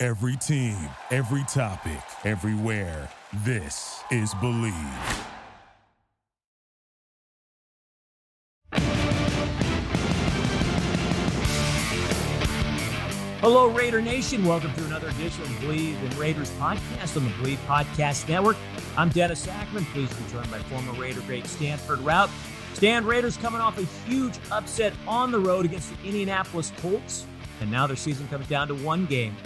Every team, every topic, everywhere. This is Bleav. Hello, Raider Nation. Welcome to another edition of Bleav in Raiders podcast on the Bleav Podcast Network. I'm Dennis Sackman, Please be joined by former Raider great Stanford Routt. Stan Raiders coming off a huge upset on the road against the Indianapolis Colts, and now their season comes down to one game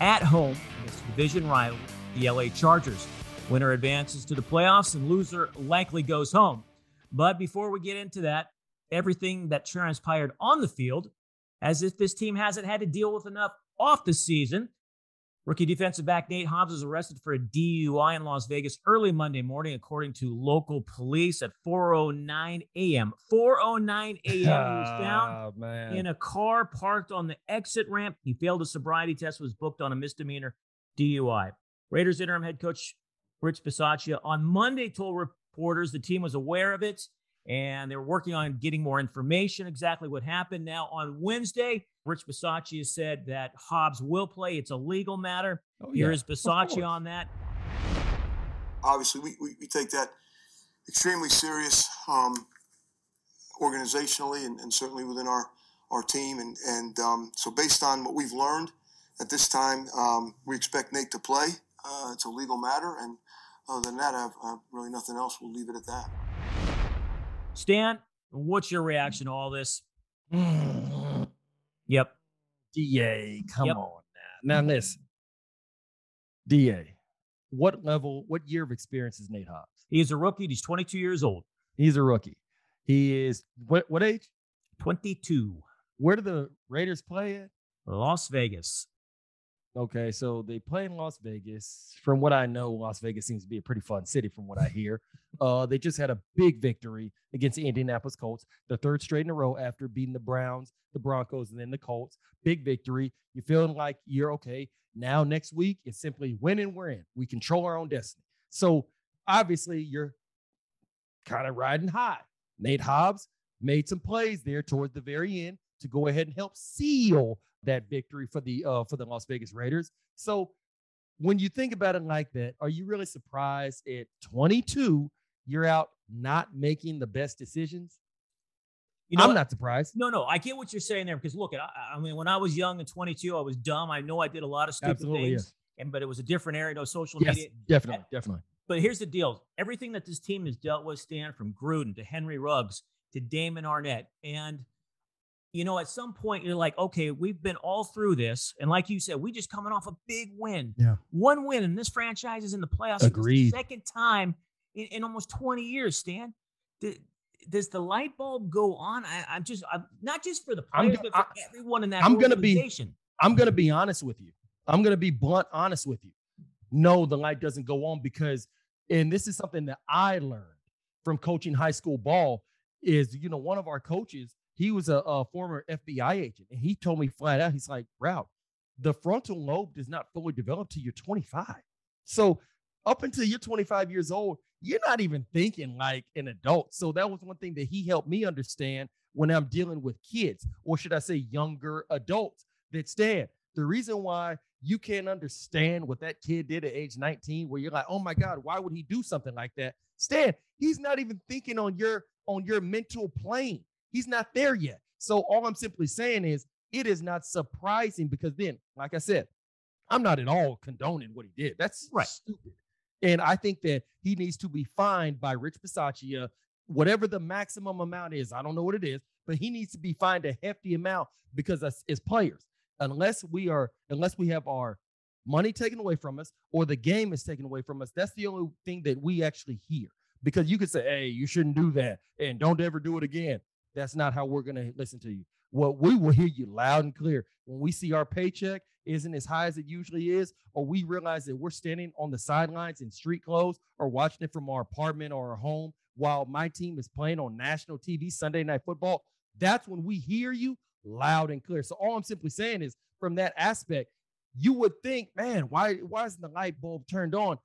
at home against division rival, the LA Chargers. Winner advances to the playoffs, and loser likely goes home. But before we get into that, everything that transpired on the field as if this team hasn't had to deal with enough off the season. Rookie defensive back Nate Hobbs was arrested for a DUI in Las Vegas early Monday morning, according to local police at 4:09 a.m. 4:09 a.m. He was found Oh, in a car parked on the exit ramp. He failed a sobriety test, was booked on a misdemeanor DUI. Raiders interim head coach Rich Bisaccia on Monday told reporters the team was aware of it and they were working on getting more information exactly what happened. Now on Wednesday, Rich Bisaccia said that Hobbs will play. It's a legal matter. Oh, Here yeah, is of Bisaccia course. on that. obviously we, we, we take that extremely serious um, organizationally and, and certainly within our, our team. And, and um, so based on what we've learned at this time, um, we expect Nate to play. Uh, it's a legal matter. And other than that, I have uh, really nothing else. We'll leave it at that. Stan, what's your reaction to all this? Yep. DA, come Yep. on now. Now listen. DA, what level, what year of experience is Nate Hobbs? He's a rookie. He's 22 years old. He's a rookie. He is what what age? 22. Where do the Raiders play at? Las Vegas. Okay, so they play in Las Vegas. From what I know, Las Vegas seems to be a pretty fun city, from what I hear. Uh, they just had a big victory against the Indianapolis Colts, the third straight in a row after beating the Browns, the Broncos, and then the Colts. Big victory. You're feeling like you're okay. Now, next week, it's simply win and we're in. We control our own destiny. So obviously, you're kind of riding high. Nate Hobbs made some plays there towards the very end to go ahead and help seal that victory for the uh for the Las Vegas Raiders. So when you think about it like that, are you really surprised at 22 you're out not making the best decisions? You know, I'm not surprised. No, no, I get what you're saying there because look, I, I mean, when I was young and 22, I was dumb. I know I did a lot of stupid Absolutely, things, yes. and but it was a different era, no social Yes, media. definitely, definitely. But here's the deal: everything that this team has dealt with, Stan, from Gruden to Henry Ruggs to Damon Arnette, and you know, at some point you're like, okay, we've been all through this, and like you said, we just coming off a big win, Yeah. one win, and this franchise is in the playoffs. for the second time in, in almost 20 years, Stan. Does the light bulb go on? I, I'm just, I'm not just for the I'm players, but for I- everyone in that I'm gonna be- I'm going to be honest with you. I'm going to be blunt honest with you. No, the light doesn't go on because, and this is something that I learned from coaching high school ball is, you know, one of our coaches, he was a, a former FBI agent and he told me flat out, he's like, Routt, the frontal lobe does not fully develop till you're 25. So up until you're 25 years old, you're not even thinking like an adult. So that was one thing that he helped me understand when I'm dealing with kids, or should I say younger adults that stand. The reason why you can't understand what that kid did at age 19, where you're like, oh my God, why would he do something like that? Stan, he's not even thinking on your on your mental plane. He's not there yet. So all I'm simply saying is it is not surprising because then, like I said, I'm not at all condoning what he did. That's Right. stupid. And I think that he needs to be fined by Rich Bisaccia, whatever the maximum amount is. I don't know what it is, but he needs to be fined a hefty amount because as, as players, unless we are, unless we have our money taken away from us or the game is taken away from us, that's the only thing that we actually hear. Because you could say, hey, you shouldn't do that and don't ever do it again. That's not how we're going to listen to you. What we will hear you loud and clear when we see our paycheck isn't as high as it usually is, or we realize that we're standing on the sidelines in street clothes or watching it from our apartment or our home while my team is playing on national TV Sunday night football, that's when we hear you loud and clear. So all I'm simply saying is from that aspect, you would think, man, why why isn't the light bulb turned on?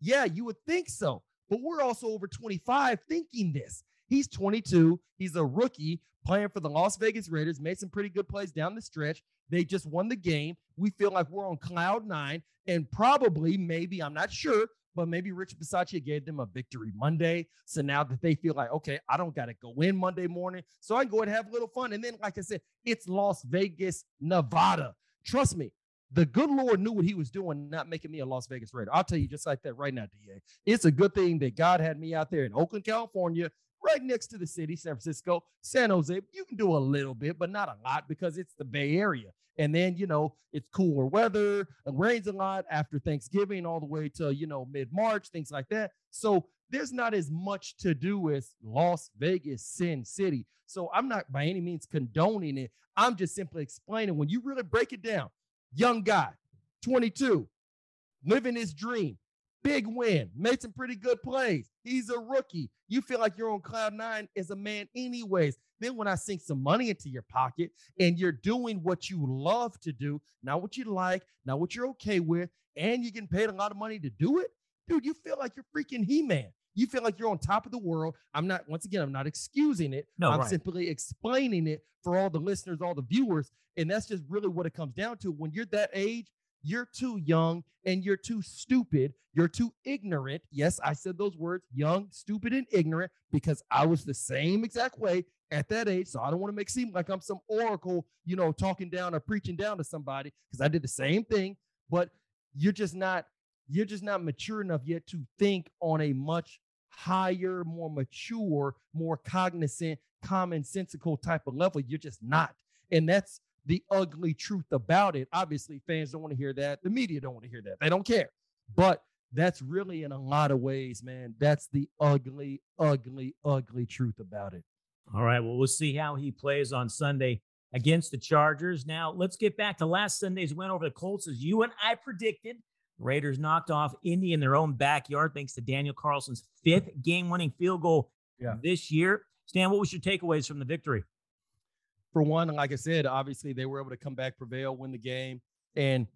Yeah, you would think so. But we're also over 25 thinking this. He's 22. He's a rookie playing for the Las Vegas Raiders, made some pretty good plays down the stretch. They just won the game. We feel like we're on cloud nine, and probably, maybe, I'm not sure, but maybe Rich Bisaccia gave them a victory Monday. So now that they feel like, okay, I don't got to go in Monday morning, so I can go and have a little fun. And then, like I said, it's Las Vegas, Nevada. Trust me, the good Lord knew what he was doing, not making me a Las Vegas Raider. I'll tell you just like that right now, DA. It's a good thing that God had me out there in Oakland, California, right next to the city, San Francisco, San Jose. You can do a little bit, but not a lot because it's the Bay Area. And then, you know, it's cooler weather, it rains a lot after Thanksgiving all the way to, you know, mid March, things like that. So there's not as much to do as Las Vegas, Sin City. So I'm not by any means condoning it. I'm just simply explaining when you really break it down, young guy, 22, living his dream, big win, made some pretty good plays. He's a rookie. You feel like you're on cloud nine as a man, anyways. Then when I sink some money into your pocket and you're doing what you love to do, not what you like, not what you're okay with, and you're getting paid a lot of money to do it, dude, you feel like you're freaking He-Man. You feel like you're on top of the world. I'm not, once again, I'm not excusing it. No, I'm right. simply explaining it for all the listeners, all the viewers. And that's just really what it comes down to. When you're that age, you're too young and you're too stupid. You're too ignorant. Yes, I said those words young, stupid, and ignorant because I was the same exact way at that age. So I don't want to make seem like I'm some oracle, you know, talking down or preaching down to somebody because I did the same thing. But you're just not, you're just not mature enough yet to think on a much higher, more mature, more cognizant, commonsensical type of level. You're just not. And that's the ugly truth about it. Obviously, fans don't want to hear that. The media don't want to hear that. They don't care. But that's really in a lot of ways, man. That's the ugly, ugly, ugly truth about it. All right. Well, we'll see how he plays on Sunday against the Chargers. Now, let's get back to last Sunday's win over the Colts. As you and I predicted, Raiders knocked off Indy in their own backyard thanks to Daniel Carlson's fifth game winning field goal Yeah. this year. Stan, what was your takeaways from the victory? For one, like I said, obviously they were able to come back, prevail, win the game, and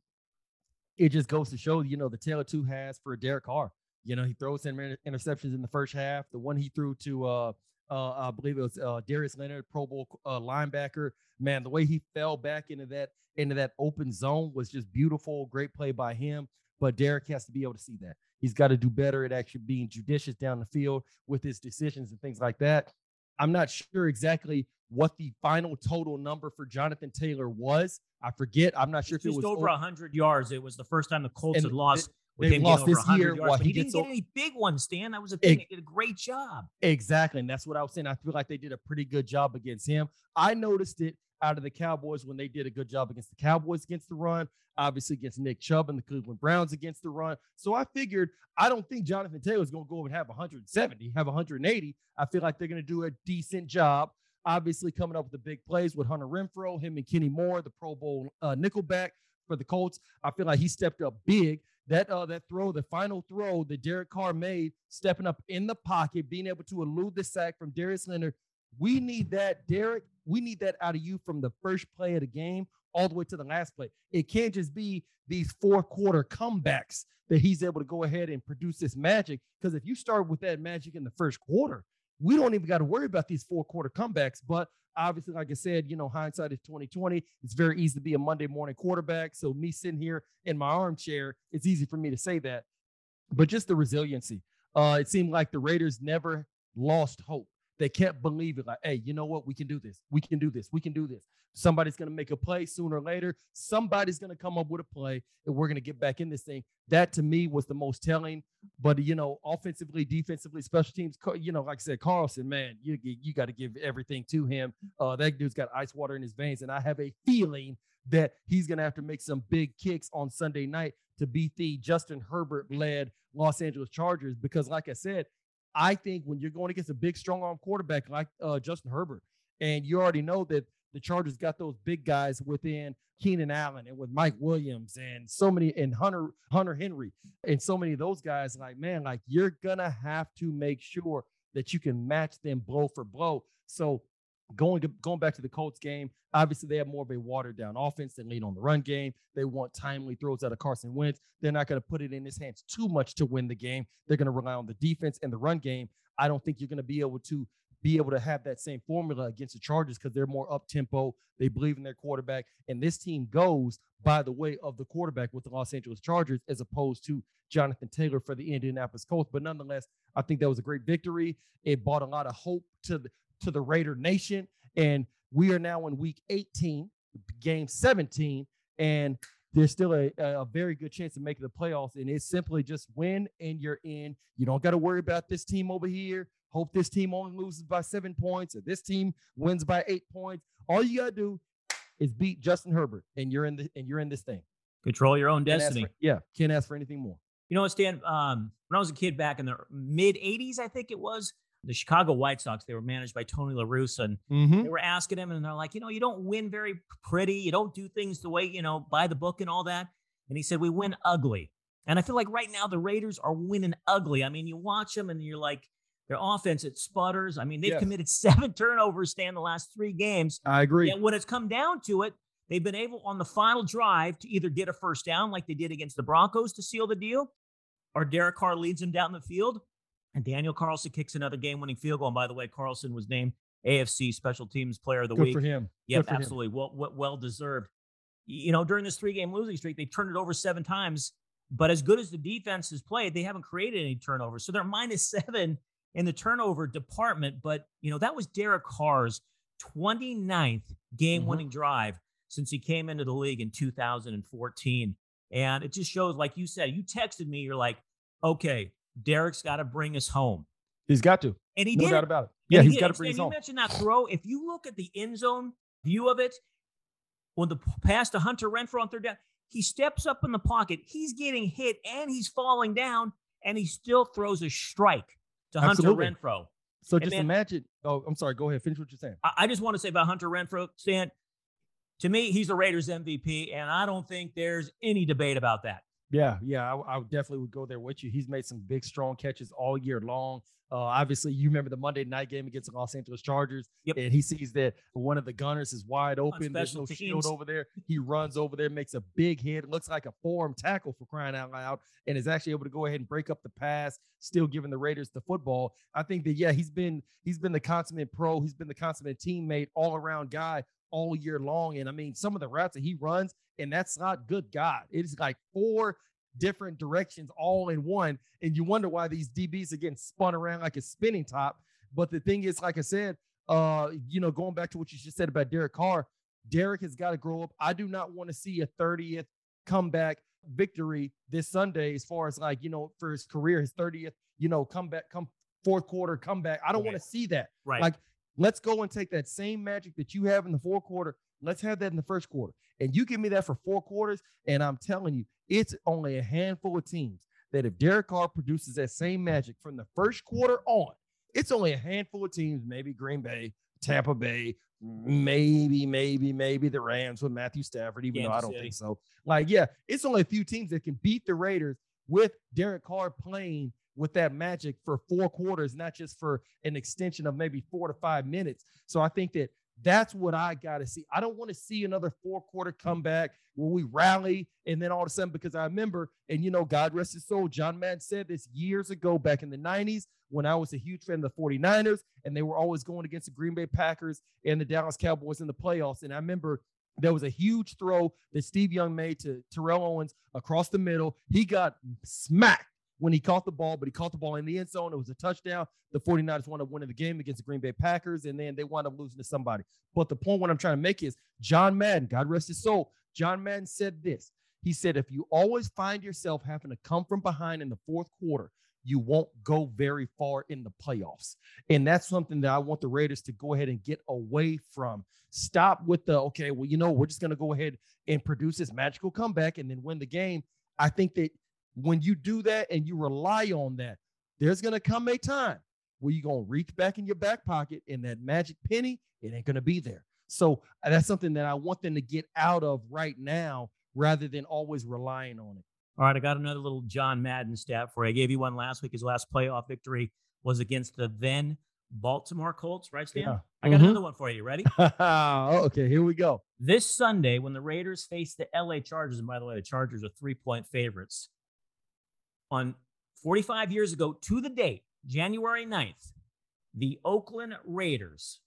it just goes to show, you know, the tail of two has for Derek Carr. You know, he throws inter- interceptions in the first half. The one he threw to, uh, uh, I believe it was uh, Darius Leonard, Pro Bowl uh, linebacker. Man, the way he fell back into that into that open zone was just beautiful. Great play by him. But Derek has to be able to see that. He's got to do better at actually being judicious down the field with his decisions and things like that. I'm not sure exactly what the final total number for Jonathan Taylor was. I forget. I'm not sure if it was over o- 100 yards. It was the first time the Colts had lost. with they've him getting lost this year yards, he he didn't gets get any big ones, Stan. That was the thing. Did a great job. Exactly. And that's what I was saying. I feel like they did a pretty good job against him. I noticed it out of the Cowboys when they did a good job against the Cowboys against the run, obviously against Nick Chubb and the Cleveland Browns against the run. So I figured I don't think Jonathan Taylor's going to go and have 170, have 180. I feel like they're going to do a decent job. Obviously, coming up with the big plays with Hunter Renfrow, him and Kenny Moore, the Pro Bowl uh, nickelback for the Colts. I feel like he stepped up big. That uh, that throw, the final throw that Derek Carr made, stepping up in the pocket, being able to elude the sack from Darius Leonard. We need that, Derek. We need that out of you from the first play of the game all the way to the last play. It can't just be these four quarter comebacks that he's able to go ahead and produce this magic. Because if you start with that magic in the first quarter, we don't even got to worry about these four quarter comebacks. But obviously, like I said, you know, hindsight is 2020. It's very easy to be a Monday morning quarterback. So me sitting here in my armchair, it's easy for me to say that. But just the resiliency. Uh, it seemed like the Raiders never lost hope. They kept believing, like, hey, you know what? We can do this. We can do this. We can do this. Somebody's going to make a play sooner or later. Somebody's going to come up with a play, and we're going to get back in this thing. That to me was the most telling. But you know, offensively, defensively, special teams, you know, like I said, Carlson, man, you you got to give everything to him. Uh, that dude's got ice water in his veins, and I have a feeling that he's going to have to make some big kicks on Sunday night to beat the Justin Herbert led Los Angeles Chargers. Because, like I said, I think when you're going against a big, strong arm quarterback like uh, Justin Herbert, and you already know that the Chargers got those big guys within Keenan Allen and with Mike Williams and so many and Hunter Hunter Henry and so many of those guys. Like man, like you're gonna have to make sure that you can match them blow for blow. So going to, going back to the Colts game, obviously they have more of a watered down offense. than lean on the run game. They want timely throws out of Carson Wentz. They're not going to put it in his hands too much to win the game. They're going to rely on the defense and the run game. I don't think you're going to be able to be able to have that same formula against the Chargers because they're more up tempo. They believe in their quarterback. And this team goes by the way of the quarterback with the Los Angeles Chargers as opposed to Jonathan Taylor for the Indianapolis Colts. But nonetheless, I think that was a great victory. It brought a lot of hope to the, to the Raider Nation. And we are now in week 18, game 17, and there's still a, a very good chance of making the playoffs. And it's simply just win and you're in. You don't got to worry about this team over here. Hope this team only loses by seven points or this team wins by eight points. All you gotta do is beat Justin Herbert, and you're in the and you're in this thing. Control your own Can't destiny. for- yeah, can't ask for anything more. You know what, Stan? Um, when I was a kid back in the mid 80s, I think it was, the Chicago White Sox, they were managed by Tony La Russa, and Mm-hmm. they were asking him, and they're like, you know, you don't win very pretty. You don't do things the way, you know, by the book and all that. And he said, we win ugly. And I feel like right now the Raiders are winning ugly. I mean, you watch them and you're like, their offense, it sputters. I mean, they've Yes. committed seven turnovers, Stan, the last three games. I agree. Yet when it's come down to it, they've been able on the final drive to either get a first down like they did against the Broncos to seal the deal, or Derek Carr leads them down the field, and Daniel Carlson kicks another game-winning field goal. And by the way, Carlson was named AFC Special Teams Player of the Good Week. for him. Yep, Good for him. absolutely. Well, well, well deserved. You know, during this three-game losing streak, they turned it over seven times. But as good as the defense has played, they haven't created any turnovers. So they're minus seven in the turnover department. But you know, that was Derek Carr's 29th mm-hmm. game-winning drive since he came into the league in 2014. And it just shows, like you said, you texted me, you're like, okay, Derek's got to bring us home. He's got to. And he No did. doubt about it. Yeah, he he's did. got to bring us you home. mentioned that throw. If you look at the end zone view of it, when the pass to Hunter Renfrow on third down, he steps up in the pocket. He's getting hit and he's falling down, and he still throws a strike to Absolutely. Hunter Renfrow. So And just man- imagine. Oh, I'm sorry. Go ahead. Finish what you're saying. I, I just want to say about Hunter Renfrow, Stan. To me, he's the Raiders MVP, and I don't think there's any debate about that. Yeah, yeah, I, I definitely would go there with you. He's made some big, strong catches all year long. Uh, obviously, you remember the Monday night game against the Los Angeles Chargers, Yep. and he sees that one of the gunners is wide open. There's no shield over there. He runs over there, makes a big hit. Looks like a form tackle for crying out loud, and is actually able to go ahead and break up the pass, still giving the Raiders the football. I think that yeah, he's been he's been the consummate pro. He's been the consummate teammate, all around guy all year long. And I mean, some of the routes that he runs, and that's not good God. It is like four different directions all in one. And you wonder why these DBs are getting spun around like a spinning top. But the thing is, like I said, uh, you know, going back to what you just said about Derek Carr, Derek has got to grow up. I do not want to see a 30th comeback victory this Sunday, as far as like, you know, for his career, his 30th, you know, comeback, come fourth quarter comeback. I don't want to see that. Right. Like, let's go and take that same magic that you have in the fourth quarter. Let's have that in the first quarter. And you give me that for four quarters. And I'm telling you, it's only a handful of teams that if Derek Carr produces that same magic from the first quarter on, it's only a handful of teams, maybe Green Bay, Tampa Bay, maybe, maybe, maybe the Rams with Matthew Stafford, even though I don't City. think so. Like, yeah, it's only a few teams that can beat the Raiders with Derek Carr playing with that magic for four quarters, not just for an extension of maybe four to five minutes. So I think that that's what I got to see. I don't want to see another four quarter comeback where we rally and then all of a sudden, because I remember, and you know, God rest his soul, John Madden said this years ago back in the 90s when I was a huge fan of the 49ers and they were always going against the Green Bay Packers and the Dallas Cowboys in the playoffs. And I remember there was a huge throw that Steve Young made to Terrell Owens across the middle. He got smacked when he caught the ball, but he caught the ball in the end zone. It was a touchdown. The 49ers wound up winning the game against the Green Bay Packers, and then they wound up losing to somebody. But the point what I'm trying to make is John Madden, God rest his soul, John Madden said this. He said, if you always find yourself having to come from behind in the fourth quarter, you won't go very far in the playoffs. And that's something that I want the Raiders to go ahead and get away from. Stop with the, okay, well, you know, we're just going to go ahead and produce this magical comeback and then win the game. I think that when you do that and you rely on that, there's going to come a time where you're going to reach back in your back pocket and that magic penny, it ain't going to be there. So uh, that's something that I want them to get out of right now rather than always relying on it. All right, I got another little John Madden stat for you. I gave you one last week. His last playoff victory was against the then Baltimore Colts, right, Stan? Yeah. I got mm-hmm. another one for you. Ready? oh, okay, here we go. This Sunday, when the Raiders face the LA Chargers, and by the way, the Chargers are three point favorites, on 45 years ago to the date, January 9th, the Oakland Raiders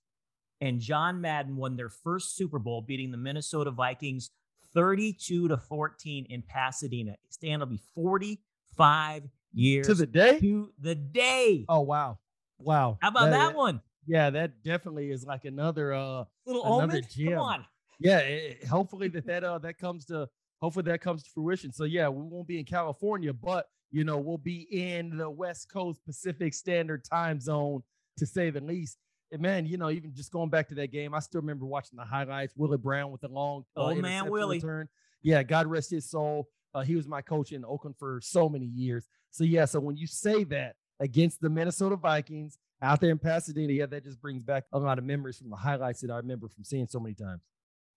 and John Madden won their first Super Bowl, beating the Minnesota Vikings 32 to 14 in Pasadena. Stan will be 45 years to the day. To the day. Oh wow, wow! How about that, that one? Yeah, that definitely is like another uh little another omen. Gem. Come on. Yeah, it, hopefully that that uh that comes to hopefully that comes to fruition. So yeah, we won't be in California, but you know we'll be in the West Coast Pacific Standard Time Zone to say the least. And man, you know, even just going back to that game, I still remember watching the highlights. Willie Brown with the long uh, oh man, Willie return. Yeah, God rest his soul. Uh, he was my coach in Oakland for so many years. So yeah, so when you say that against the Minnesota Vikings out there in Pasadena, yeah, that just brings back a lot of memories from the highlights that I remember from seeing so many times.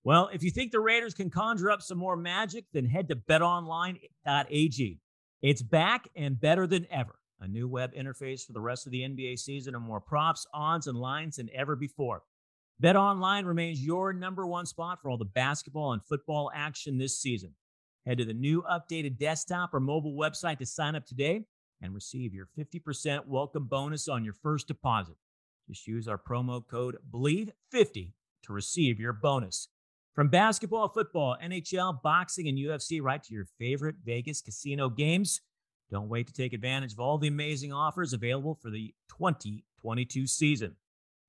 Well, if you think the Raiders can conjure up some more magic, then head to betonline.ag. It's back and better than ever a new web interface for the rest of the NBA season, and more props, odds, and lines than ever before. Bet Online remains your number one spot for all the basketball and football action this season. Head to the new updated desktop or mobile website to sign up today and receive your 50% welcome bonus on your first deposit. Just use our promo code BLEAV50 to receive your bonus. From basketball, football, NHL, boxing, and UFC, right to your favorite Vegas casino games. Don't wait to take advantage of all the amazing offers available for the 2022 season.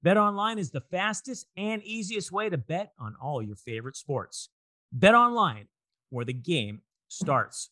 Bet online is the fastest and easiest way to bet on all your favorite sports. Bet online, where the game starts.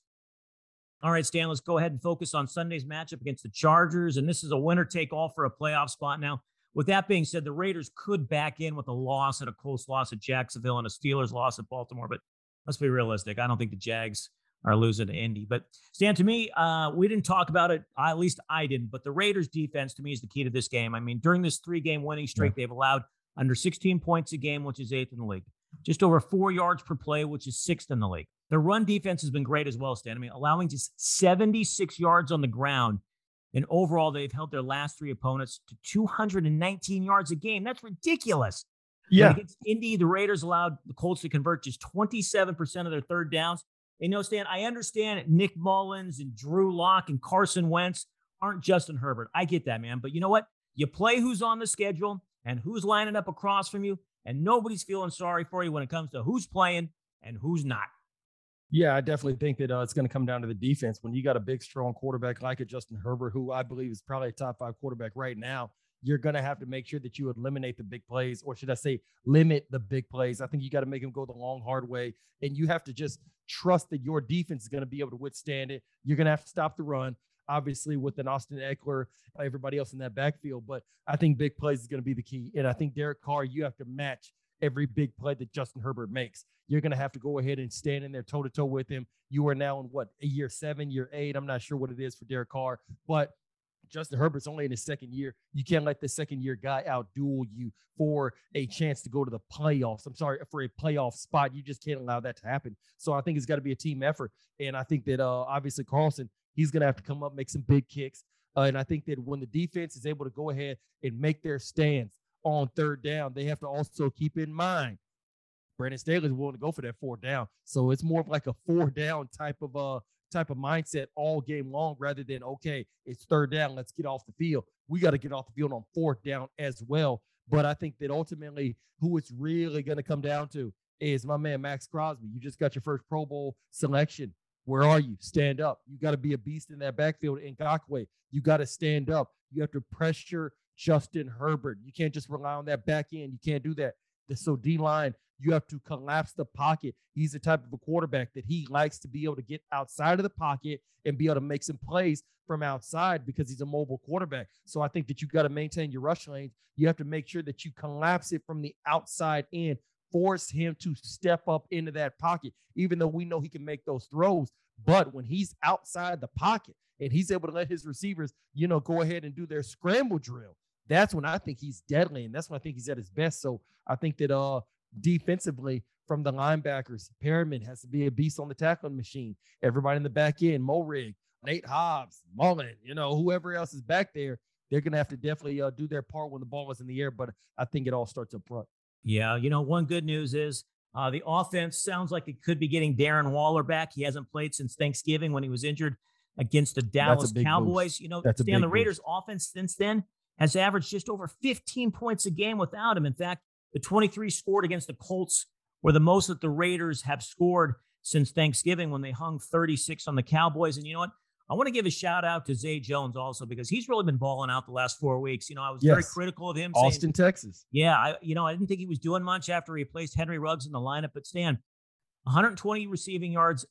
All right, Stan, let's go ahead and focus on Sunday's matchup against the Chargers. And this is a winner take all for a playoff spot now. With that being said, the Raiders could back in with a loss and a close loss at Jacksonville and a Steelers loss at Baltimore. But let's be realistic. I don't think the Jags are losing to Indy. But Stan, to me, uh, we didn't talk about it. At least I didn't. But the Raiders' defense, to me, is the key to this game. I mean, during this three-game winning streak, yeah. they've allowed under 16 points a game, which is eighth in the league. Just over four yards per play, which is sixth in the league. Their run defense has been great as well, Stan. I mean, allowing just 76 yards on the ground. And overall, they've held their last three opponents to 219 yards a game. That's ridiculous. Yeah. against Indy, the Raiders allowed the Colts to convert just 27% of their third downs. And, you know, Stan, I understand Nick Mullens and Drew Lock and Carson Wentz aren't Justin Herbert. I get that, man. But you know what? You play who's on the schedule and who's lining up across from you, and nobody's feeling sorry for you when it comes to who's playing and who's not. Yeah, I definitely think that uh, it's going to come down to the defense. When you got a big, strong quarterback like a Justin Herbert, who I believe is probably a top five quarterback right now, you're going to have to make sure that you eliminate the big plays, or should I say, limit the big plays. I think you got to make them go the long, hard way. And you have to just trust that your defense is going to be able to withstand it. You're going to have to stop the run, obviously, with an Austin Ekeler, everybody else in that backfield. But I think big plays is going to be the key. And I think Derek Carr, you have to match every big play that Justin Herbert makes. You're going to have to go ahead and stand in there toe to toe with him. You are now in what, a year seven, year eight? I'm not sure what it is for Derek Carr, but Justin Herbert's only in his second year. You can't let the second year guy outduel you for a chance to go to the playoffs. I'm sorry, for a playoff spot. You just can't allow that to happen. So I think it's got to be a team effort. And I think that uh, obviously Carlson, he's going to have to come up, make some big kicks. Uh, and I think that when the defense is able to go ahead and make their stands on third down, they have to also keep in mind Brandon Staley is willing to go for that four down. So it's more of like a four down type of uh type of mindset all game long rather than, okay, it's third down, let's get off the field. We got to get off the field on fourth down as well. But I think that ultimately, who it's really going to come down to is my man Maxx Crosby. You just got your first Pro Bowl selection. Where are you? Stand up. You got to be a beast in that backfield. Ngakoue, you got to stand up. You have to pressure Justin Herbert. You can't just rely on that back end. You can't do that. So D line, you have to collapse the pocket. He's the type of a quarterback that he likes to be able to get outside of the pocket and be able to make some plays from outside because he's a mobile quarterback. So I think that you got to maintain your rush lanes. You have to make sure that you collapse it from the outside in, force him to step up into that pocket, even though we know he can make those throws. But when he's outside the pocket and he's able to let his receivers, you know, go ahead and do their scramble drill, that's when I think he's deadly, and that's when I think he's at his best. So I think that uh defensively from the linebackers. Perryman has to be a beast on the tackling machine. Everybody in the back end, Moehrig, Nate Hobbs, Mullen, you know, whoever else is back there, they're going to have to definitely uh, do their part when the ball is in the air. But I think it all starts up front. Yeah. You know, one good news is uh, the offense sounds like it could be getting Darren Waller back. He hasn't played since Thanksgiving when he was injured against the Dallas Cowboys. Boost. You know, That's Stan, the Raiders' boost. offense since then has averaged just over 15 points a game without him. In fact, the 23 scored against the Colts were the most that the Raiders have scored since Thanksgiving when they hung 36 on the Cowboys. And you know what? I want to give a shout out to Zay Jones also because he's really been balling out the last four weeks. You know, I was very critical of him. saying, Austin, Texas. yeah, I you know I didn't think he was doing much after he replaced Henry Ruggs in the lineup, but Stan, 120 receiving yards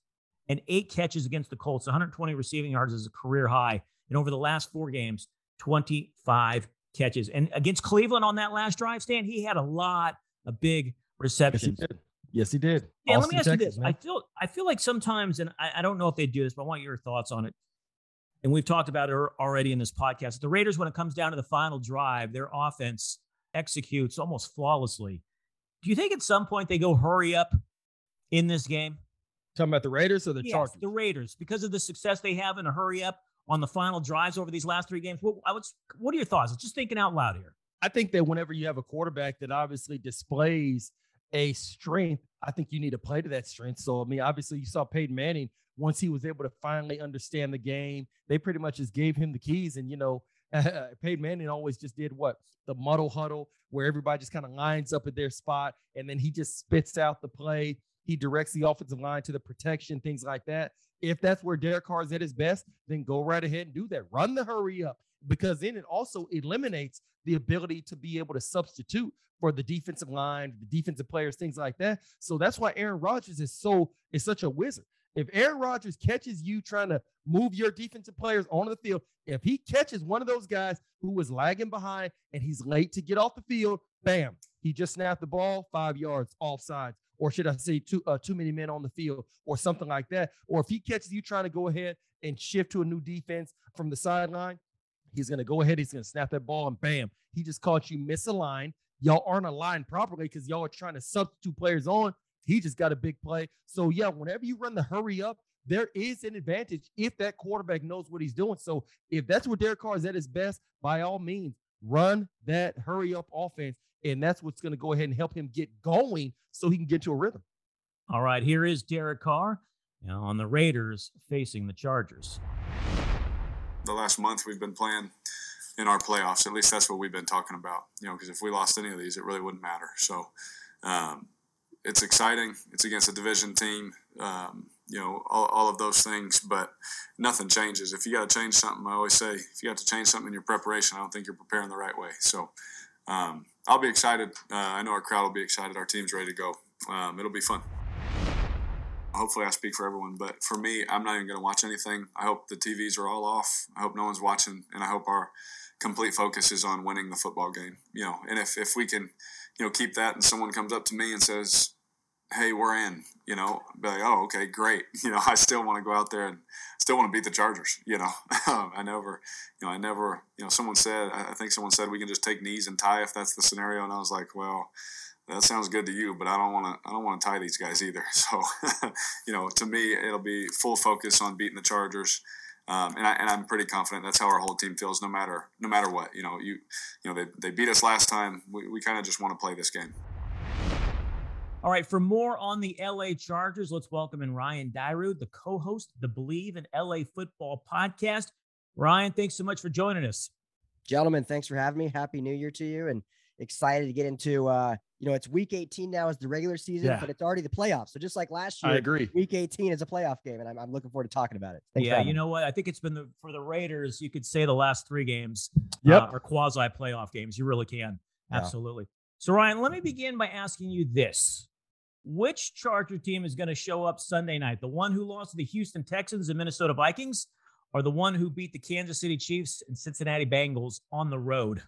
and eight catches against the Colts. 120 receiving yards is a career high, and over the last four games, 25 catches. And against Cleveland on that last drive, Stan, he had a lot of big Yes, he did. Yes, he did. Yeah, let me ask you this. man. I feel I feel like sometimes, and I, I don't know if they do this, but I want your thoughts on it. And we've talked about it already in this podcast. The Raiders, when it comes down to the final drive, their offense executes almost flawlessly. Do you think at some point they go hurry up in this game? Talking about the Raiders or the Yes, Chargers? the Raiders, because of the success they have in a hurry up on the final drives over these last three games. What, I was, what are your thoughts? Just thinking out loud here. I think that whenever you have a quarterback that obviously displays a strength, I think you need to play to that strength. So, I mean, obviously, you saw Peyton Manning once he was able to finally understand the game. They pretty much just gave him the keys, and you know, Peyton Manning always just did what the muddle huddle, where everybody just kind of lines up at their spot, and then he just spits out the play. He directs the offensive line to the protection, things like that. If that's where Derek Carr is at his best, then go right ahead and do that. Run the hurry up because then it also eliminates the ability to be able to substitute for the defensive line, the defensive players, things like that. So that's why Aaron Rodgers is so is such a wizard. If Aaron Rodgers catches you trying to move your defensive players onto the field, if he catches one of those guys who was lagging behind and he's late to get off the field, bam, he just snapped the ball five yards offside, or should I say, too uh, too many men on the field, or something like that. Or if he catches you trying to go ahead and shift to a new defense from the sideline, he's going to go ahead, he's going to snap that ball, and bam, he just caught you misaligned. Y'all aren't aligned properly because y'all are trying to substitute players on. He just got a big play. So yeah, whenever you run the hurry up, there is an advantage if that quarterback knows what he's doing. So if that's where Derek Carr is at his best, by all means, run that hurry up offense. And that's what's going to go ahead and help him get going so he can get to a rhythm. All right, here is Derek Carr on the Raiders facing the Chargers. the last month we've been playing in our playoffs. At least that's what we've been talking about. You know, because if we lost any of these, it really wouldn't matter. So um, it's exciting. It's against a division team. Um, you know, all, all of those things, but nothing changes. If you got to change something, I always say, if you got to change something in your preparation, I don't think you're preparing the right way. So um, I'll be excited. Uh, I know our crowd will be excited. Our team's ready to go. Um, it'll be fun hopefully I speak for everyone, but for me, I'm not even going to watch anything. I hope the TVs are all off. I hope no one's watching, and I hope our complete focus is on winning the football game. You know, and if if we can, you know, keep that, and someone comes up to me and says, "Hey, we're in," you know, be like, "Oh, okay, great." You know, I still want to go out there and still want to beat the Chargers. You know, I never, you know, I never, you know, someone said, I I think someone said we can just take knees and tie if that's the scenario, and I was like, well that sounds good to you, but I don't want to. I don't want to tie these guys either. So, you know, to me, it'll be full focus on beating the Chargers, um, and, I, and I'm pretty confident that's how our whole team feels. No matter no matter what, you know, you you know they, they beat us last time. We, we kind of just want to play this game. All right, for more on the LA Chargers, let's welcome in Ryan Dyrud, the co-host of the Bleav in LA Football podcast. Ryan, thanks so much for joining us. gentlemen thanks for having me happy new year to you and excited to get into uh you know it's week 18 now is the regular season Yeah. but it's already the playoffs so just like last year I agree. week 18 is a playoff game and i'm, I'm looking forward to talking about it Thanks yeah, you me. know what? I think it's been the for the Raiders. You could say the last three games Yep. uh, are quasi playoff games. You really can. Yeah. Absolutely. So, Ryan, let me begin by asking you this: Which Charger team is going to show up Sunday night? The one who lost to the Houston Texans and Minnesota Vikings, or the one who beat the Kansas City Chiefs and Cincinnati Bengals on the road?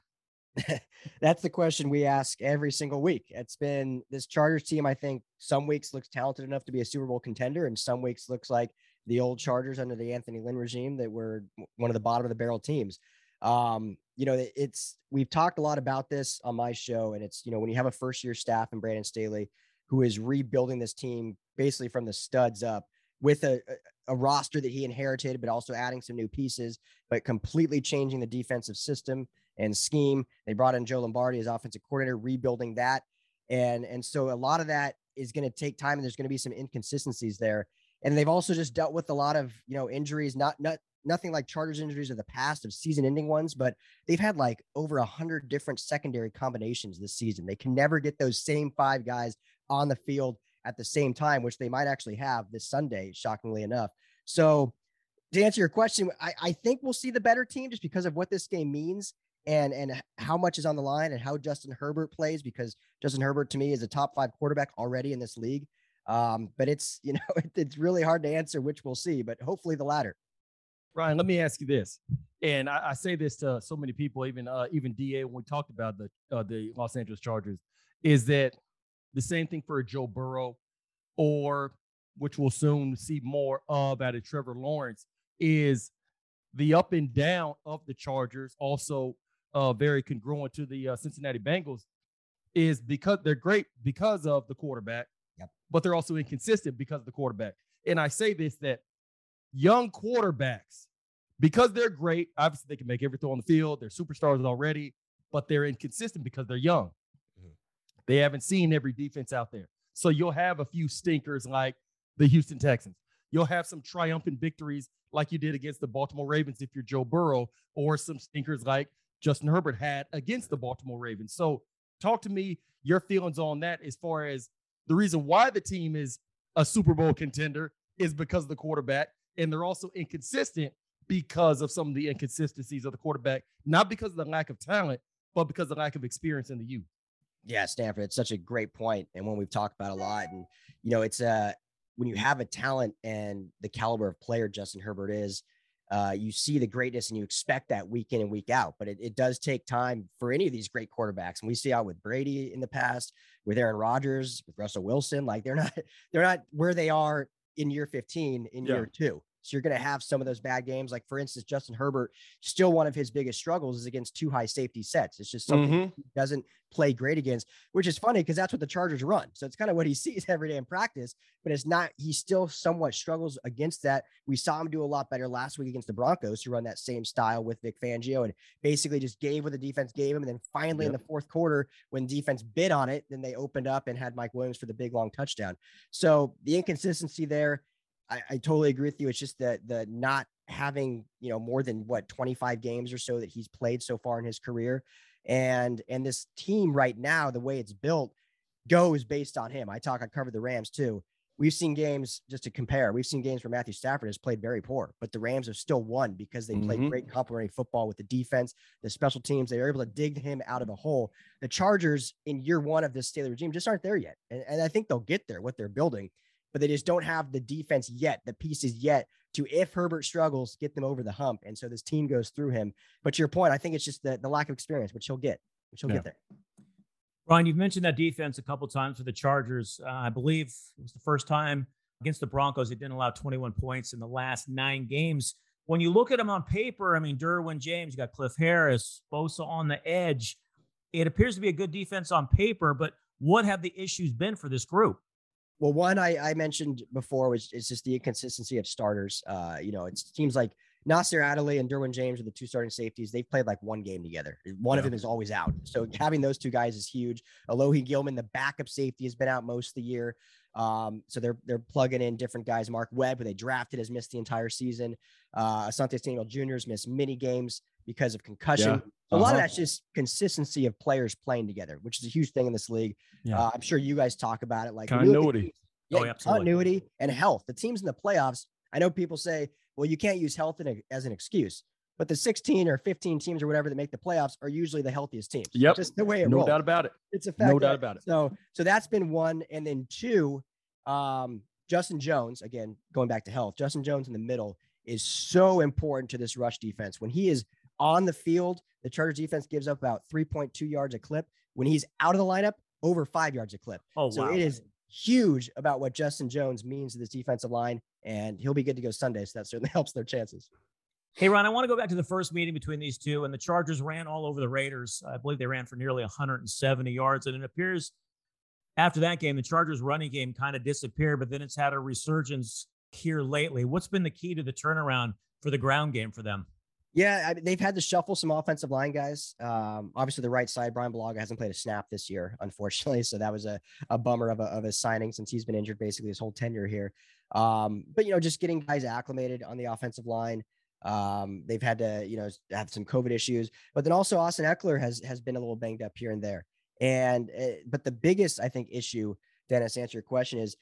that's the question we ask every single week it's been this chargers team i think some weeks looks talented enough to be a super bowl contender and some weeks looks like the old chargers under the anthony lynn regime that were one of the bottom of the barrel teams um you know, it's we've talked a lot about this on my show, and it's you know when you have a first year staff and Brandon Staley who is rebuilding this team basically from the studs up with a, a roster that he inherited, but also adding some new pieces, but completely changing the defensive system and scheme. They brought in Joe Lombardi as offensive coordinator, rebuilding that. And, and so a lot of that is going to take time and there's going to be some inconsistencies there. And they've also just dealt with a lot of, you know, injuries, not, not, nothing like Chargers injuries of the past of season ending ones, but they've had like over a hundred different secondary combinations this season. They can never get those same five guys on the field at the same time, which they might actually have this Sunday, shockingly enough. So, to answer your question, I, I think we'll see the better team just because of what this game means and and how much is on the line and how Justin Herbert plays because Justin Herbert to me is a top five quarterback already in this league. Um, but it's you know it, it's really hard to answer which we'll see, but hopefully the latter. Ryan, let me ask you this, and I, I say this to so many people, even uh, even Da when we talked about the uh, the Los Angeles Chargers, is that the same thing for a Joe Burrow, or which we'll soon see more of out of Trevor Lawrence, is the up and down of the Chargers, also uh, very congruent to the uh, Cincinnati Bengals, is because they're great because of the quarterback, yep. but they're also inconsistent because of the quarterback. And I say this that young quarterbacks, because they're great, obviously they can make every throw on the field, they're superstars already, but they're inconsistent because they're young. They haven't seen every defense out there. So you'll have a few stinkers like the Houston Texans. You'll have some triumphant victories like you did against the Baltimore Ravens if you're Joe Burrow, or some stinkers like Justin Herbert had against the Baltimore Ravens. So talk to me your feelings on that as far as the reason why the team is a Super Bowl contender is because of the quarterback, and they're also inconsistent because of some of the inconsistencies of the quarterback, not because of the lack of talent, but because of the lack of experience in the youth. Yeah, Stanford, it's such a great point and one we've talked about a lot. And you know, it's uh when you have a talent and the caliber of player Justin Herbert is, uh, you see the greatness and you expect that week in and week out. But it, it does take time for any of these great quarterbacks. And we see out with Brady in the past, with Aaron Rodgers, with Russell Wilson, like they're not they're not where they are in year 15 in yeah. year two. So you're going to have some of those bad games. Like for instance, Justin Herbert, still one of his biggest struggles is against two high safety sets. It's just something mm-hmm. he doesn't play great against, which is funny because that's what the Chargers run. So it's kind of what he sees every day in practice, but it's not, he still somewhat struggles against that. We saw him do a lot better last week against the Broncos, who run that same style with Vic Fangio and basically just gave what the defense gave him. And then finally yep. in the fourth quarter, when defense bid on it, then they opened up and had Mike Williams for the big long touchdown. So the inconsistency there I, I totally agree with you. It's just that the not having you know more than what 25 games or so that he's played so far in his career, and and this team right now, the way it's built, goes based on him. I talk. I covered the Rams too. We've seen games just to compare. We've seen games where Matthew Stafford has played very poor, but the Rams have still won because they mm-hmm. played great complementary football with the defense, the special teams. They were able to dig him out of a hole. The Chargers in year one of this Staley regime just aren't there yet, and, and I think they'll get there. What they're building, but they just don't have the defense yet, the pieces yet to, if Herbert struggles, get them over the hump. And so this team goes through him. But to your point, I think it's just the, the lack of experience, which he'll get, which he'll yeah. get there. Ryan, you've mentioned that defense a couple times for the Chargers. Uh, I believe it was the first time against the Broncos. It didn't allow 21 points in the last nine games. When you look at them on paper, I mean, Derwin James, you got Cliff Harris, Bosa on the edge. It appears to be a good defense on paper, but what have the issues been for this group? Well, one I, I mentioned before was it's just the inconsistency of starters. Uh, you know, it seems like Nasir Adderley and Derwin James are the two starting safeties. They've played like one game together. One yeah. of them is always out. So having those two guys is huge. Alohi Gilman, the backup safety, has been out most of the year. Um, so they're they're plugging in different guys. Mark Webb, who they drafted, has missed the entire season. Uh, Asante Samuel Jr. has missed many games because of concussion. Yeah. So a lot of uh-huh. that's just consistency of players playing together, which is a huge thing in this league. Yeah. Uh, I'm sure you guys talk about it like continuity. Yeah, oh, continuity and health. The teams in the playoffs, I know people say, well, you can't use health a, as an excuse, but the 16 or 15 teams or whatever that make the playoffs are usually the healthiest teams. Yep. Just the way it No rolls. doubt about it. It's a fact. No doubt about it. So, so that's been one. And then two, um, Justin Jones, again, going back to health, Justin Jones in the middle is so important to this rush defense. When he is on the field, the Chargers defense gives up about 3.2 yards a clip. When he's out of the lineup, over five yards a clip. Oh, so wow. it is huge about what Justin Jones means to this defensive line, and he'll be good to go Sunday. So that certainly helps their chances. Hey, Ron, I want to go back to the first meeting between these two, and the Chargers ran all over the Raiders. I believe they ran for nearly 170 yards, and it appears after that game, the Chargers' running game kind of disappeared, but then it's had a resurgence here lately. What's been the key to the turnaround for the ground game for them? Yeah, I, they've had to shuffle some offensive line guys. Um, obviously, the right side, Bryan Bulaga hasn't played a snap this year, unfortunately. So that was a, a bummer of a, of a signing since he's been injured basically his whole tenure here. Um, but, you know, just getting guys acclimated on the offensive line. Um, they've had to, you know, have some COVID issues, but then also Austin Ekeler has has been a little banged up here and there. And uh, but the biggest I think issue, Dennis, answer your question is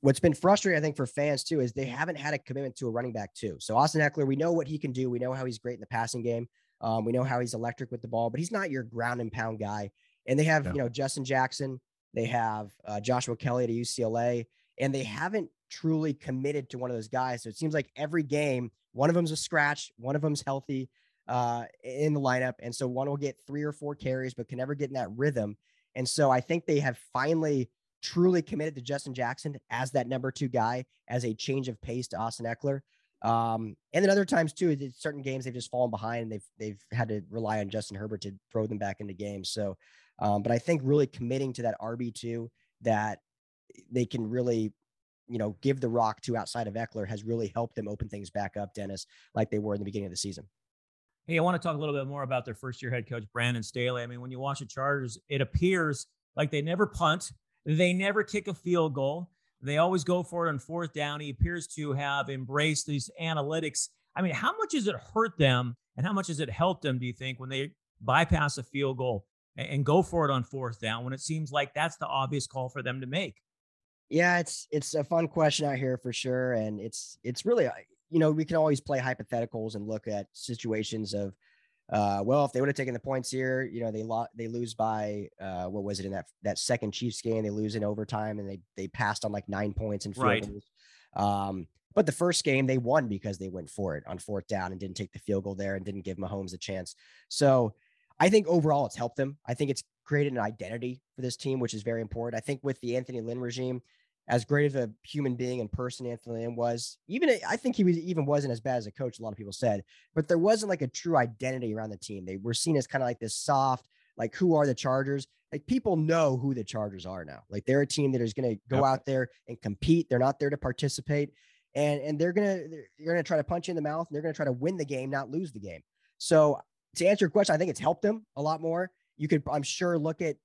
what's been frustrating, I think, for fans too, is they haven't had a commitment to a running back too. So Austin Ekeler, we know what he can do. We know how he's great in the passing game. Um, we know how he's electric with the ball, but he's not your ground and pound guy. And they have, yeah. you know, Justin Jackson, they have uh, Joshua Kelley at UCLA, and they haven't truly committed to one of those guys. So it seems like every game, one of them's a scratch, one of them's healthy uh, in the lineup. And so one will get three or four carries, but can never get in that rhythm. And so I think they have finally truly committed to Justin Jackson as that number two guy, as a change of pace to Austin Ekeler. Um, and then other times too, certain games they've just fallen behind and they've they've had to rely on Justin Herbert to throw them back into games. So, um, but I think really committing to that RB two that they can really, you know, give the rock to outside of Ekeler has really helped them open things back up, Dennis, like they were in the beginning of the season. Hey, I want to talk a little bit more about their first year head coach, Brandon Staley. I mean, when you watch the Chargers, it appears like they never punt, they never kick a field goal. They always go for it on fourth down. He appears to have embraced these analytics. I mean, how much has it hurt them and how much has it helped them, do you think, when they bypass a field goal and go for it on fourth down when it seems like that's the obvious call for them to make? Yeah, it's it's a fun question out here for sure, and it's it's really you know, we can always play hypotheticals and look at situations of, uh, well, if they would have taken the points here, you know, they lo- they lose by uh, what was it in that that second Chiefs game? They lose in overtime and they they passed on like nine points in field right. goals. Um, but the first game they won because they went for it on fourth down and didn't take the field goal there and didn't give Mahomes a chance. So I think overall it's helped them. I think it's created an identity for this team, which is very important. I think with the Anthony Lynn regime, as great of a human being and person Anthony Lynn was, even I think he was even wasn't as bad as a coach. A lot of people said, but there wasn't like a true identity around the team. They were seen as kind of like this soft, like who are the Chargers? Like people know who the Chargers are now. Like they're a team that is going to go yep. out there and compete. They're not there to participate, and and they're gonna they're gonna try to punch you in the mouth and they're gonna try to win the game, not lose the game. So to answer your question, I think it's helped them a lot more. You could, I'm sure, look at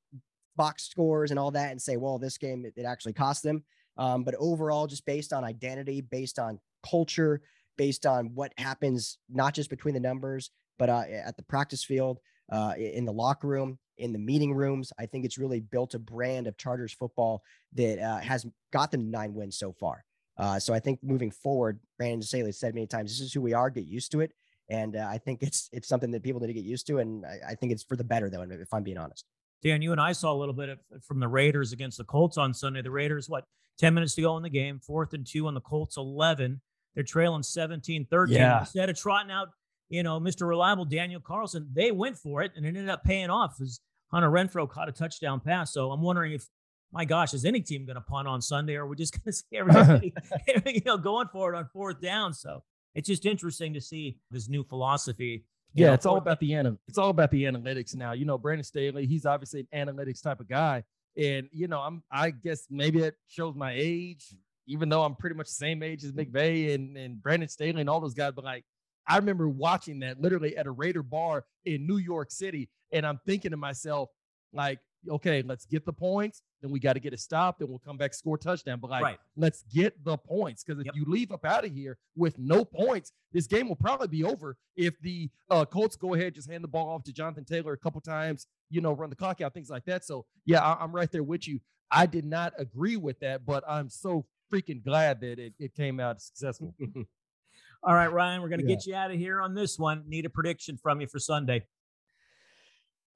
box scores and all that and say, well, this game it, it actually cost them. Um, but overall, just based on identity, based on culture, based on what happens not just between the numbers, but uh, at the practice field, uh, in the locker room, in the meeting rooms, I think it's really built a brand of Chargers football that uh, has got them nine wins so far. Uh, so I think moving forward, Brandon Staley said many times, this is who we are. Get used to it. And uh, I think it's it's something that people need to get used to, and I, I think it's for the better, though. If I'm being honest. Dan, you and I saw a little bit of, from the Raiders against the Colts on Sunday. The Raiders, what, 10 minutes to go in the game, fourth and two on the Colts 11. They're trailing 17 13. Yeah. Instead of trotting out, you know, Mr. Reliable Daniel Carlson, they went for it and it ended up paying off as Hunter Renfrow caught a touchdown pass. So I'm wondering if, my gosh, is any team going to punt on Sunday or we're we just going to see everybody you know, going for it on fourth down? So it's just interesting to see this new philosophy yeah, know, it's all about the ana- it's all about the analytics now. You know, Brandon Staley, he's obviously an analytics type of guy. And you know, I'm I guess maybe it shows my age, even though I'm pretty much the same age as McVay and, and Brandon Staley and all those guys. But like I remember watching that literally at a Raider bar in New York City. And I'm thinking to myself, like, okay, let's get the points. Then we got to get it stopped. Then we'll come back, score touchdown. But like, right. let's get the points because if yep. you leave up out of here with no points, this game will probably be over. If the uh, Colts go ahead, just hand the ball off to Jonathan Taylor a couple times, you know, run the clock out, things like that. So yeah, I- I'm right there with you. I did not agree with that, but I'm so freaking glad that it, it came out successful. All right, Ryan, we're going to yeah. get you out of here on this one. Need a prediction from you for Sunday.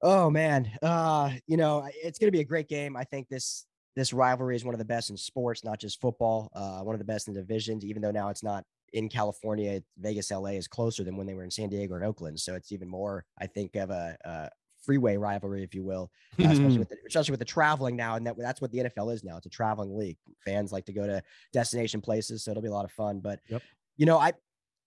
Oh man, uh, you know it's going to be a great game. I think this this rivalry is one of the best in sports, not just football. Uh, one of the best in divisions. Even though now it's not in California, Vegas, LA is closer than when they were in San Diego and Oakland. So it's even more, I think, of a, a freeway rivalry, if you will, uh, especially, with the, especially with the traveling now. And that, that's what the NFL is now. It's a traveling league. Fans like to go to destination places, so it'll be a lot of fun. But yep. you know, I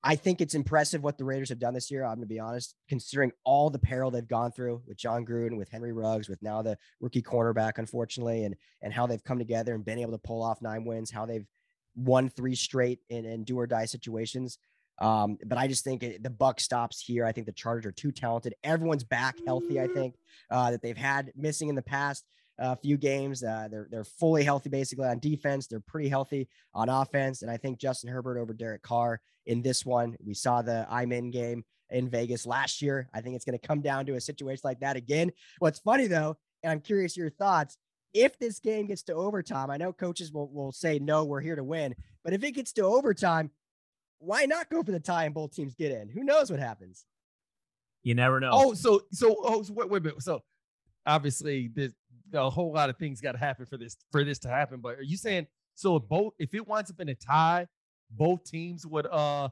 I think it's impressive what the Raiders have done this year. I'm going to be honest, considering all the peril they've gone through with Jon Gruden, with Henry Ruggs, with now the rookie cornerback, unfortunately, and and how they've come together and been able to pull off nine wins, how they've won three straight in, in do or die situations. Um, but I just think it, the buck stops here. I think the Chargers are too talented. Everyone's back healthy. I think uh, that they've had missing in the past a few games. Uh, they're they're fully healthy basically on defense. They're pretty healthy on offense, and I think Justin Herbert over Derek Carr in this one. We saw the I'm in game in Vegas last year. I think it's going to come down to a situation like that again. What's funny though, and I'm curious your thoughts. If this game gets to overtime, I know coaches will, will say, no, we're here to win. But if it gets to overtime, why not go for the tie and both teams get in? Who knows what happens? You never know. Oh, so so oh, so wait, wait a minute. So obviously, there's a whole lot of things got to happen for this for this to happen. But are you saying so? If both if it winds up in a tie, both teams would uh.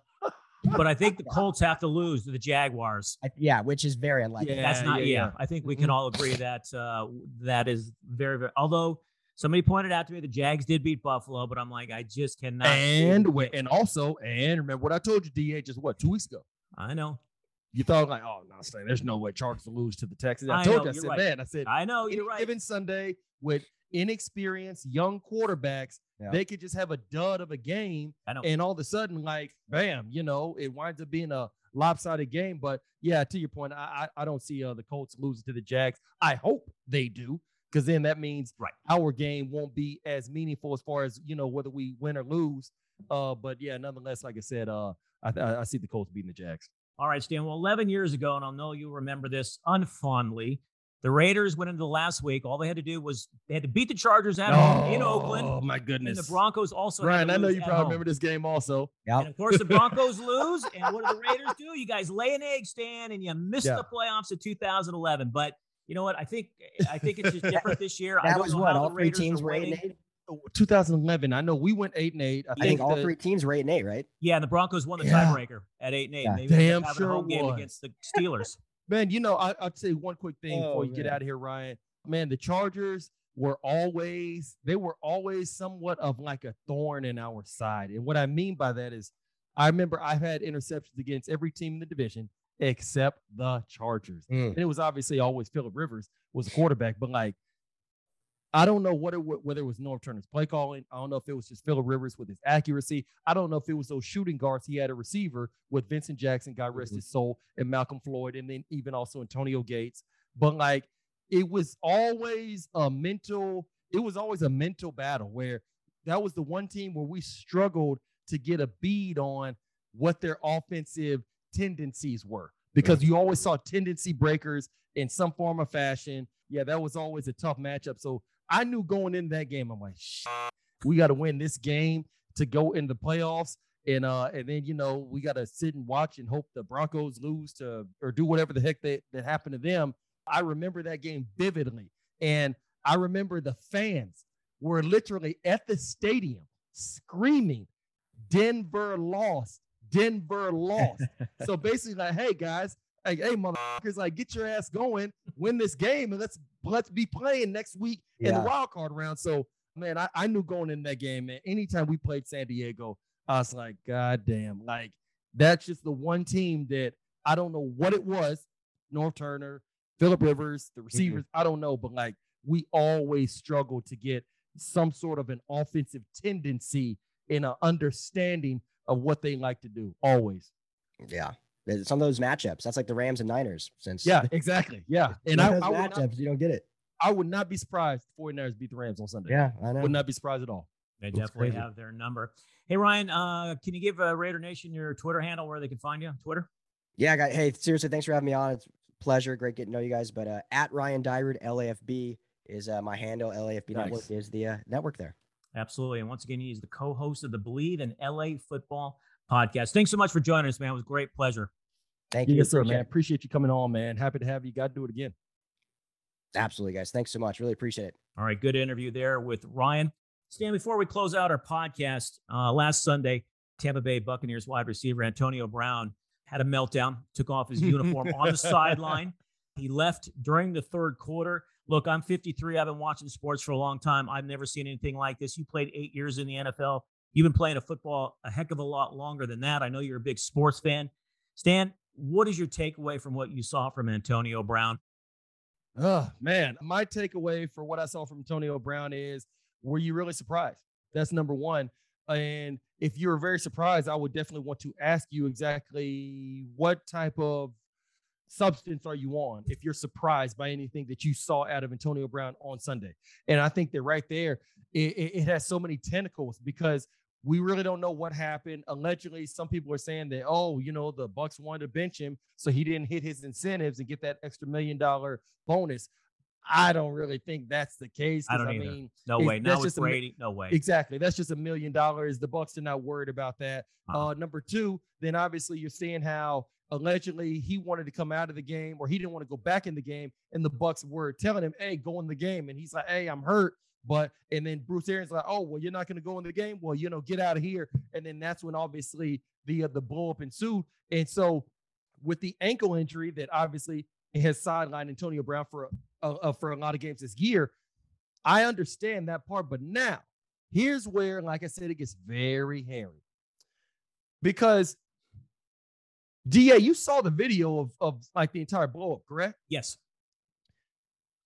but I think the Colts have to lose to the Jaguars. Yeah, which is very unlikely. Yeah, That's not. Yeah, yeah. I think we can mm-hmm. all agree that uh, that is very very. Although Somebody pointed out to me the Jags did beat Buffalo, but I'm like, I just cannot. And and also, and remember what I told you, Da, just what two weeks ago. I know. You thought like, oh no, there's no way Chargers will lose to the Texans. I, I told know, you, I said, right. man, I said, I know you're right. Given Sunday with inexperienced young quarterbacks, yeah. they could just have a dud of a game, and all of a sudden, like, bam, you know, it winds up being a lopsided game. But yeah, to your point, I I, I don't see uh, the Colts losing to the Jags. I hope they do because then that means right. our game won't be as meaningful as far as you know whether we win or lose. Uh, but yeah, nonetheless, like I said, uh, I, I see the Colts beating the Jags. All right, Stan. Well, 11 years ago, and I know you remember this unfondly. The Raiders went into the last week. All they had to do was they had to beat the Chargers at oh, home in Oakland. Oh my goodness! And the Broncos also. Ryan, I know you probably home. remember this game also. Yeah. And of course, the Broncos lose. And what do the Raiders do? You guys lay an egg, Stan, and you miss the playoffs of 2011. But you know what? I think I think it's just different this year. that I was what all three teams were eight and eight. 2011. I know we went eight and eight. I, I think, think, all the, three teams were eight and eight, right? Yeah, and the Broncos won the yeah. tiebreaker at eight and eight. Yeah. They Damn sure a home game against the Steelers. man, you know, I, will say one quick thing oh, before you man. get out of here, Ryan. Man, the Chargers were always they were always somewhat of like a thorn in our side, and what I mean by that is, I remember I've had interceptions against every team in the division except the Chargers. Mm. And it was obviously always Philip Rivers was a quarterback, but like I don't know what it, whether it was Norv Turner's play calling. I don't know if it was just Philip Rivers with his accuracy. I don't know if it was those shooting guards he had a receiver with Vincent Jackson, God rest mm-hmm. his soul, and Malcolm Floyd, and then even also Antonio Gates. But like it was always a mental, it was always a mental battle where that was the one team where we struggled to get a bead on what their offensive tendencies were because you always saw tendency breakers in some form or fashion. Yeah, that was always a tough matchup. So I knew going in that game, I'm like, we got to win this game to go in the playoffs. And uh, and then you know we got to sit and watch and hope the Broncos lose to or do whatever the heck that, that happened to them. I remember that game vividly, and I remember the fans were literally at the stadium screaming, "Denver lost! Denver lost. so basically, like, hey guys, like, hey motherfuckers, like get your ass going, win this game, and let's let's be playing next week yeah. in the wild card round. So man, I, I knew going in that game, man. Anytime we played San Diego, I was like, God damn, like that's just the one team that I don't know what it was. Norv Turner, Philip Rivers, the receivers, mm-hmm. I don't know, but like we always struggled to get some sort of an offensive tendency in an understanding of what they like to do always. Yeah. Some of those matchups. That's like the Rams and Niners since Yeah, exactly. Yeah. And I, I matchups, not, you don't get it. I would not be surprised if 49ers beat the Rams on Sunday. Yeah, I know. Would not be surprised at all. They definitely crazy. have their number. Hey Ryan, uh, can you give uh, Raider Nation your Twitter handle where they can find you on Twitter? Yeah, I got hey, seriously, thanks for having me on. It's pleasure. Great getting to know you guys. But uh, at Ryan Dyrud, LAFB is uh, my handle. LAFB nice. Network is the uh, network there. Absolutely. And once again, he's the co-host of the Bleav in LA Football podcast. Thanks so much for joining us, man. It was a great pleasure. Thank you. Yes, sir, man. Appreciate you coming on, man. Happy to have you. Got to do it again. Absolutely, guys. Thanks so much. Really appreciate it. All right. Good interview there with Ryan. Stan, before we close out our podcast, uh, last Sunday, Tampa Bay Buccaneers wide receiver Antonio Brown had a meltdown, took off his uniform on the sideline. He left during the third quarter. Look, I'm 53. I've been watching sports for a long time. I've never seen anything like this. You played eight years in the NFL You've been playing a football a heck of a lot longer than that. I know you're a big sports fan. Stan, what is your takeaway from what you saw from Antonio Brown? Oh, man. My takeaway for what I saw from Antonio Brown is were you really surprised? That's number one. And if you're very surprised, I would definitely want to ask you exactly what type of substance are you on if you're surprised by anything that you saw out of Antonio Brown on Sunday. And I think that right there, it, it, has so many tentacles because we really don't know what happened. Allegedly, some people are saying that, oh, you know, the Bucs wanted to bench him, so he didn't hit his incentives and get that extra million dollar bonus. I don't really think that's the case. I don't I either. mean, no way. With Brady, a, no way. Exactly. That's just a million dollars. The Bucs are not worried about that. Uh-huh. Uh, number two, then obviously you're seeing how allegedly he wanted to come out of the game or he didn't want to go back in the game, and the Bucs were telling him, "Hey, go in the game," and he's like, "Hey, I'm hurt." But and then Bruce Arians like, "Oh, well, you're not going to go in the game. Well, you know, get out of here." And then that's when obviously the uh, the blow up ensued. And so with the ankle injury that obviously has sidelined Antonio Brown for a, a, for a lot of games this year. I understand that part, but now here's where, like I said, it gets very hairy because Da, you saw the video of of like the entire blow up, correct? Yes.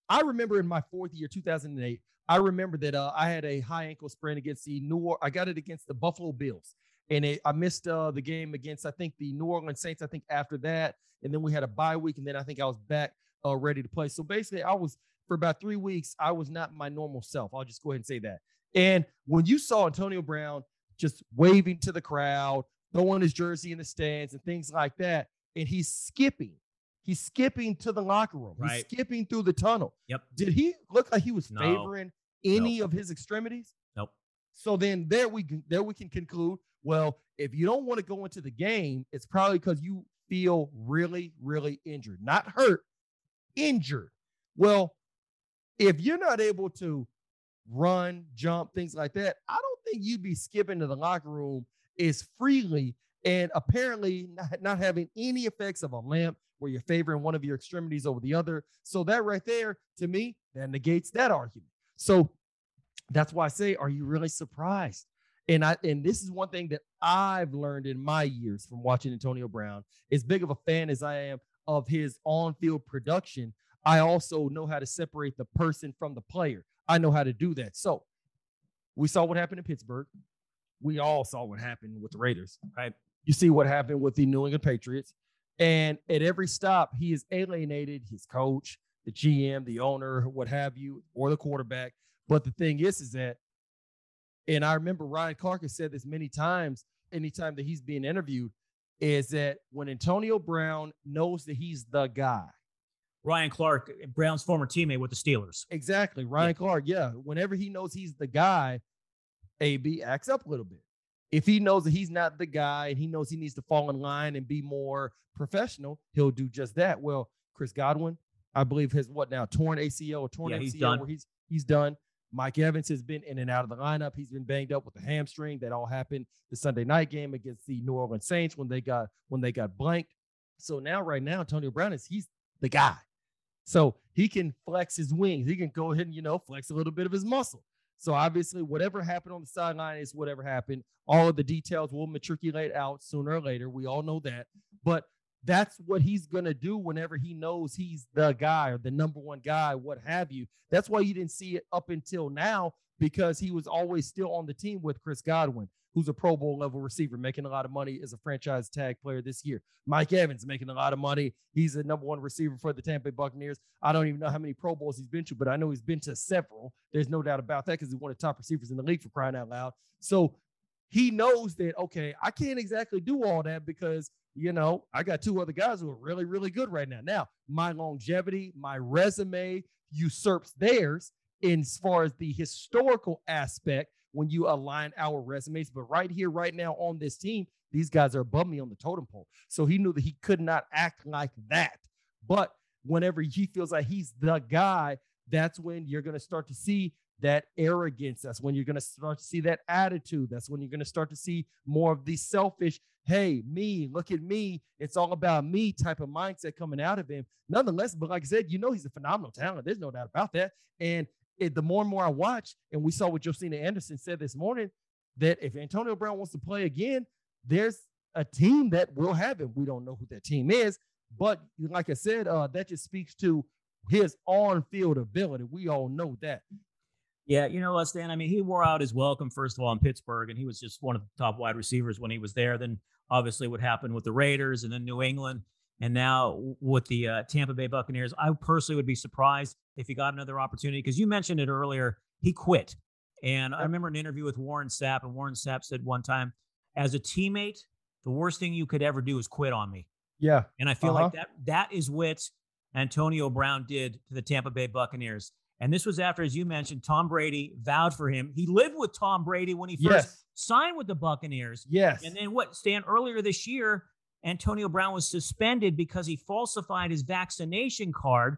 I remember in my fourth year, 2008, I remember that uh, I had a high ankle sprain against the New Orleans. I got it against the Buffalo Bills, and it, I missed uh, the game against I think the New Orleans Saints. I think after that, and then we had a bye week, and then I think I was back uh, ready to play. So basically, I was for about three weeks. I was not my normal self. I'll just go ahead and say that. And when you saw Antonio Brown just waving to the crowd, throwing his jersey in the stands and things like that, and he's skipping. He's skipping to the locker room. Right. He's skipping through the tunnel. Yep. Did he look like he was no. favoring any nope. of his extremities? Nope. So then there we there we can conclude. Well, if you don't want to go into the game, it's probably because you feel really, really injured, not hurt, injured. Well, if you're not able to run, jump, things like that, I don't think you'd be skipping to the locker room as freely and apparently not, not having any effects of a lamp where you're favoring one of your extremities over the other. So that right there, to me, that negates that argument. So that's why I say, are you really surprised? And I and this is one thing that I've learned in my years from watching Antonio Brown. As big of a fan as I am of his on-field production, I also know how to separate the person from the player. I know how to do that. So we saw what happened in Pittsburgh. We all saw what happened with the Raiders, right? You see what happened with the New England Patriots. And at every stop, he has alienated his coach, the GM, the owner, what have you, or the quarterback. But the thing is, is that and I remember Ryan Clark has said this many times, anytime that he's being interviewed, is that when Antonio Brown knows that he's the guy. Ryan Clark, Brown's former teammate with the Steelers. Exactly. Ryan yeah. Clark, yeah. Whenever he knows he's the guy, AB acts up a little bit. If he knows that he's not the guy and he knows he needs to fall in line and be more professional, he'll do just that. Well, Chris Godwin, I believe, has what now torn ACL or torn yeah, ACL he's done. where he's he's done. Mike Evans has been in and out of the lineup. He's been banged up with a hamstring. That all happened the Sunday night game against the New Orleans Saints when they got when they got blanked. So now, right now, Antonio Brown is he's the guy. So he can flex his wings. He can go ahead and you know flex a little bit of his muscle. So obviously, whatever happened on the sideline is whatever happened. All of the details will matriculate out sooner or later. We all know that. But that's what he's going to do whenever he knows he's the guy or the number one guy, what have you. That's why you didn't see it up until now because he was always still on the team with Chris Godwin, who's a Pro Bowl level receiver, making a lot of money as a franchise tag player this year. Mike Evans making a lot of money. He's a number one receiver for the Tampa Bay Buccaneers. I don't even know how many Pro Bowls he's been to, but I know he's been to several. There's no doubt about that because he's one of the top receivers in the league for crying out loud. So he knows that, okay, I can't exactly do all that because you know, I got two other guys who are really, really good right now. Now, my longevity, my resume usurps theirs in as far as the historical aspect when you align our resumes. But right here, right now on this team, these guys are above me on the totem pole. So he knew that he could not act like that. But whenever he feels like he's the guy, that's when you're going to start to see that arrogance. That's when you're going to start to see that attitude. That's when you're going to start to see more of the selfish, hey, me, look at me. It's all about me type of mindset coming out of him. Nonetheless, but like I said, you know, he's a phenomenal talent. There's no doubt about that. And it, the more and more I watch, and we saw what Josina Anderson said this morning, that if Antonio Brown wants to play again, there's a team that will have him. We don't know who that team is, but like I said, uh, that just speaks to his on-field ability. We all know that. Yeah, you know what, Stan? I mean, he wore out his welcome first of all in Pittsburgh, and he was just one of the top wide receivers when he was there. Then obviously what happened with the Raiders and then New England, and now with the uh, Tampa Bay Buccaneers. I personally would be surprised if he got another opportunity because you mentioned it earlier. He quit, and I remember an interview with Warren Sapp, and Warren Sapp said one time, as a teammate, the worst thing you could ever do is quit on me. Yeah, and I feel uh-huh. like that that is what Antonio Brown did to the Tampa Bay Buccaneers. And this was after, as you mentioned, Tom Brady vowed for him. He lived with Tom Brady when he first yes. signed with the Buccaneers. Yes. And then what, Stan, earlier this year, Antonio Brown was suspended because he falsified his vaccination card.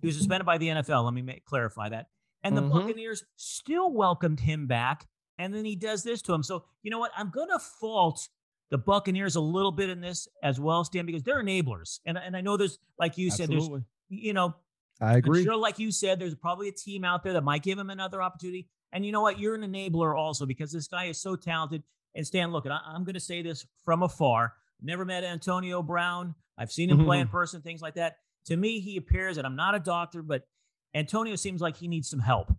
He was suspended by the NFL. Let me make, clarify that. And the mm-hmm. Buccaneers still welcomed him back. And then he does this to him. So, you know what? I'm going to fault the Buccaneers a little bit in this as well, Stan, because they're enablers. And, and I know there's, like you Absolutely. said, there's, you know, I agree. I'm sure, like you said, there's probably a team out there that might give him another opportunity. And you know what? You're an enabler also because this guy is so talented. And Stan, look, I, I'm going to say this from afar. Never met Antonio Brown. I've seen him mm-hmm. play in mm-hmm. person, things like that. To me, he appears, and I'm not a doctor, but Antonio seems like he needs some help.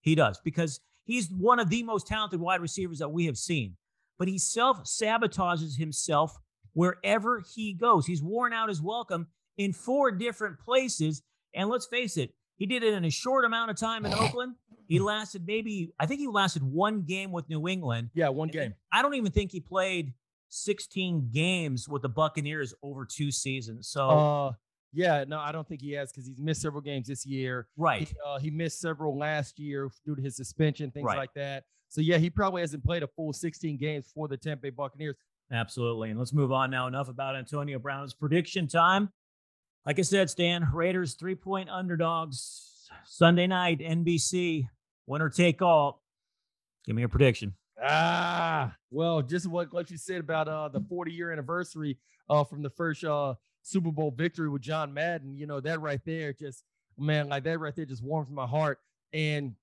He does because he's one of the most talented wide receivers that we have seen. But he self sabotages himself wherever he goes. He's worn out his welcome in four different places and let's face it, he did it in a short amount of time in Oakland. He lasted maybe, I think he lasted one game with New England. Yeah, one game. I don't even think he played 16 games with the Buccaneers over two seasons. So, uh, yeah, no, I don't think he has because he's missed several games this year. Right. He, uh, he, missed several last year due to his suspension, things right. like that. So, yeah, he probably hasn't played a full 16 games for the Tampa Bay Buccaneers. Absolutely. And let's move on now. Enough about Antonio Brown's prediction time. Like I said, Stan, Raiders three point underdogs Sunday night, NBC, winner take all. Give me a prediction. Ah, well, just what, what you said about uh, the 40 year anniversary uh, from the first uh, Super Bowl victory with John Madden. You know, that right there just, man, like that right there just warms my heart. And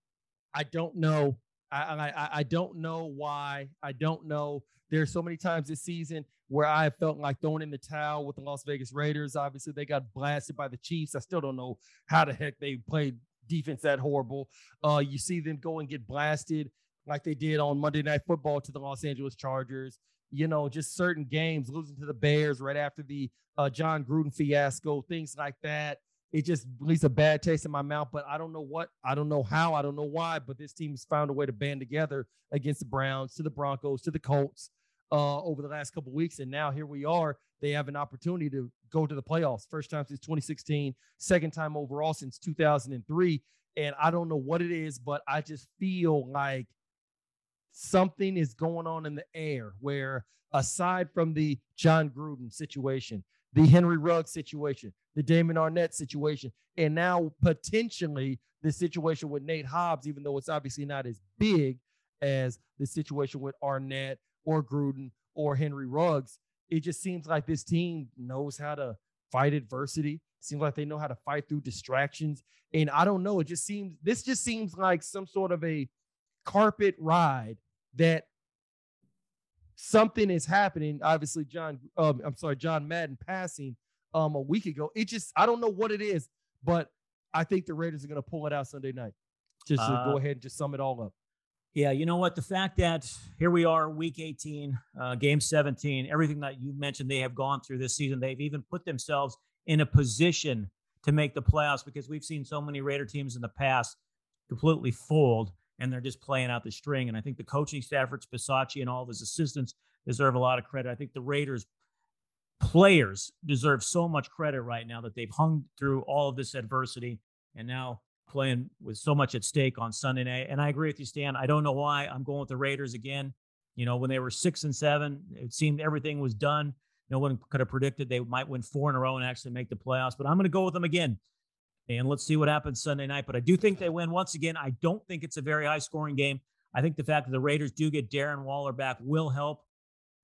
I don't know. I, I, I don't know why. I don't know. There's so many times this season where I felt like throwing in the towel with the Las Vegas Raiders. Obviously, they got blasted by the Chiefs. I still don't know how the heck they played defense that horrible. Uh, you see them go and get blasted like they did on Monday Night Football to the Los Angeles Chargers. You know, just certain games, losing to the Bears right after the uh, Jon Gruden fiasco, things like that. It just leaves a bad taste in my mouth, but I don't know what, I don't know how, I don't know why, but this team's found a way to band together against the Browns, to the Broncos, to the Colts uh, over the last couple weeks, and now here we are. They have an opportunity to go to the playoffs. First time since 2016, second time overall since 2003. And I don't know what it is, but I just feel like something is going on in the air where, aside from the Jon Gruden situation, the Henry Ruggs situation, the Damon Arnette situation, and now potentially the situation with Nate Hobbs, even though it's obviously not as big as the situation with Arnette or Gruden or Henry Ruggs. It just seems like this team knows how to fight adversity. Seems like they know how to fight through distractions. And I don't know. It just seems this just seems like some sort of a carpet ride that something is happening. Obviously, John, um, I'm sorry, John Madden passing um a week ago. It just I don't know what it is, but I think the Raiders are going to pull it out Sunday night. Just to uh, go ahead and just sum it all up. Yeah, you know what? The fact that here we are, week 18, uh, game 17, everything that you mentioned they have gone through this season, they've even put themselves in a position to make the playoffs because we've seen so many Raider teams in the past completely fold and they're just playing out the string. And I think the coaching staff, Rich Bisaccia, and all of his assistants deserve a lot of credit. I think the Raiders players deserve so much credit right now that they've hung through all of this adversity and now playing with so much at stake on Sunday night. And I agree with you, Stan. I don't know why I'm going with the Raiders again. You know, when they were six and seven, it seemed everything was done. No one could have predicted they might win four in a row and actually make the playoffs. But I'm going to go with them again. And let's see what happens Sunday night. But I do think they win once again. I don't think it's a very high scoring game. I think the fact that the Raiders do get Darren Waller back will help.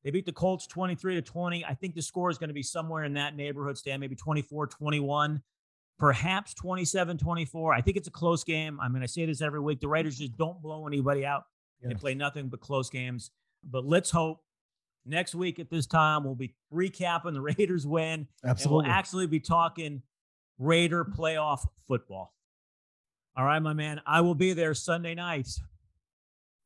They beat the Colts 23 to 20. I think the score is going to be somewhere in that neighborhood, Stan, maybe 24 21 perhaps 27 24. I think it's a close game. I mean, I say this every week. The Raiders just don't blow anybody out. They play nothing but close games. But let's hope next week at this time we'll be recapping the Raiders win. Absolutely. And we'll actually be talking Raider playoff football. All right, my man. I will be there Sunday night.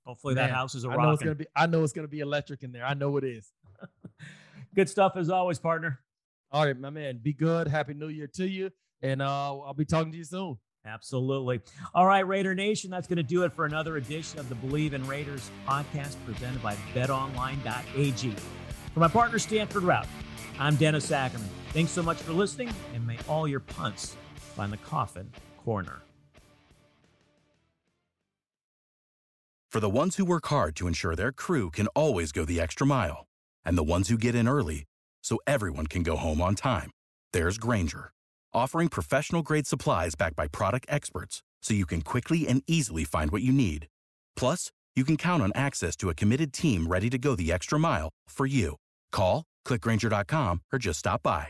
Hopefully that house is a I know it's gonna be. I know it's gonna be electric in there. I know it is. Good stuff as always, partner. All right, my man. Be good. Happy New Year to you, and uh, I'll be talking to you soon. Absolutely. All right, Raider Nation, that's going to do it for another edition of the Bleav in Raiders podcast presented by betonline.ag. For my partner, Stanford Routt, I'm Dennis Ackerman. Thanks so much for listening, and may all your punts find the coffin corner. For the ones who work hard to ensure their crew can always go the extra mile, and the ones who get in early so everyone can go home on time, there's Grainger, offering professional grade supplies backed by product experts so you can quickly and easily find what you need. Plus, you can count on access to a committed team ready to go the extra mile for you. Call, clickgrainger.com, or just stop by.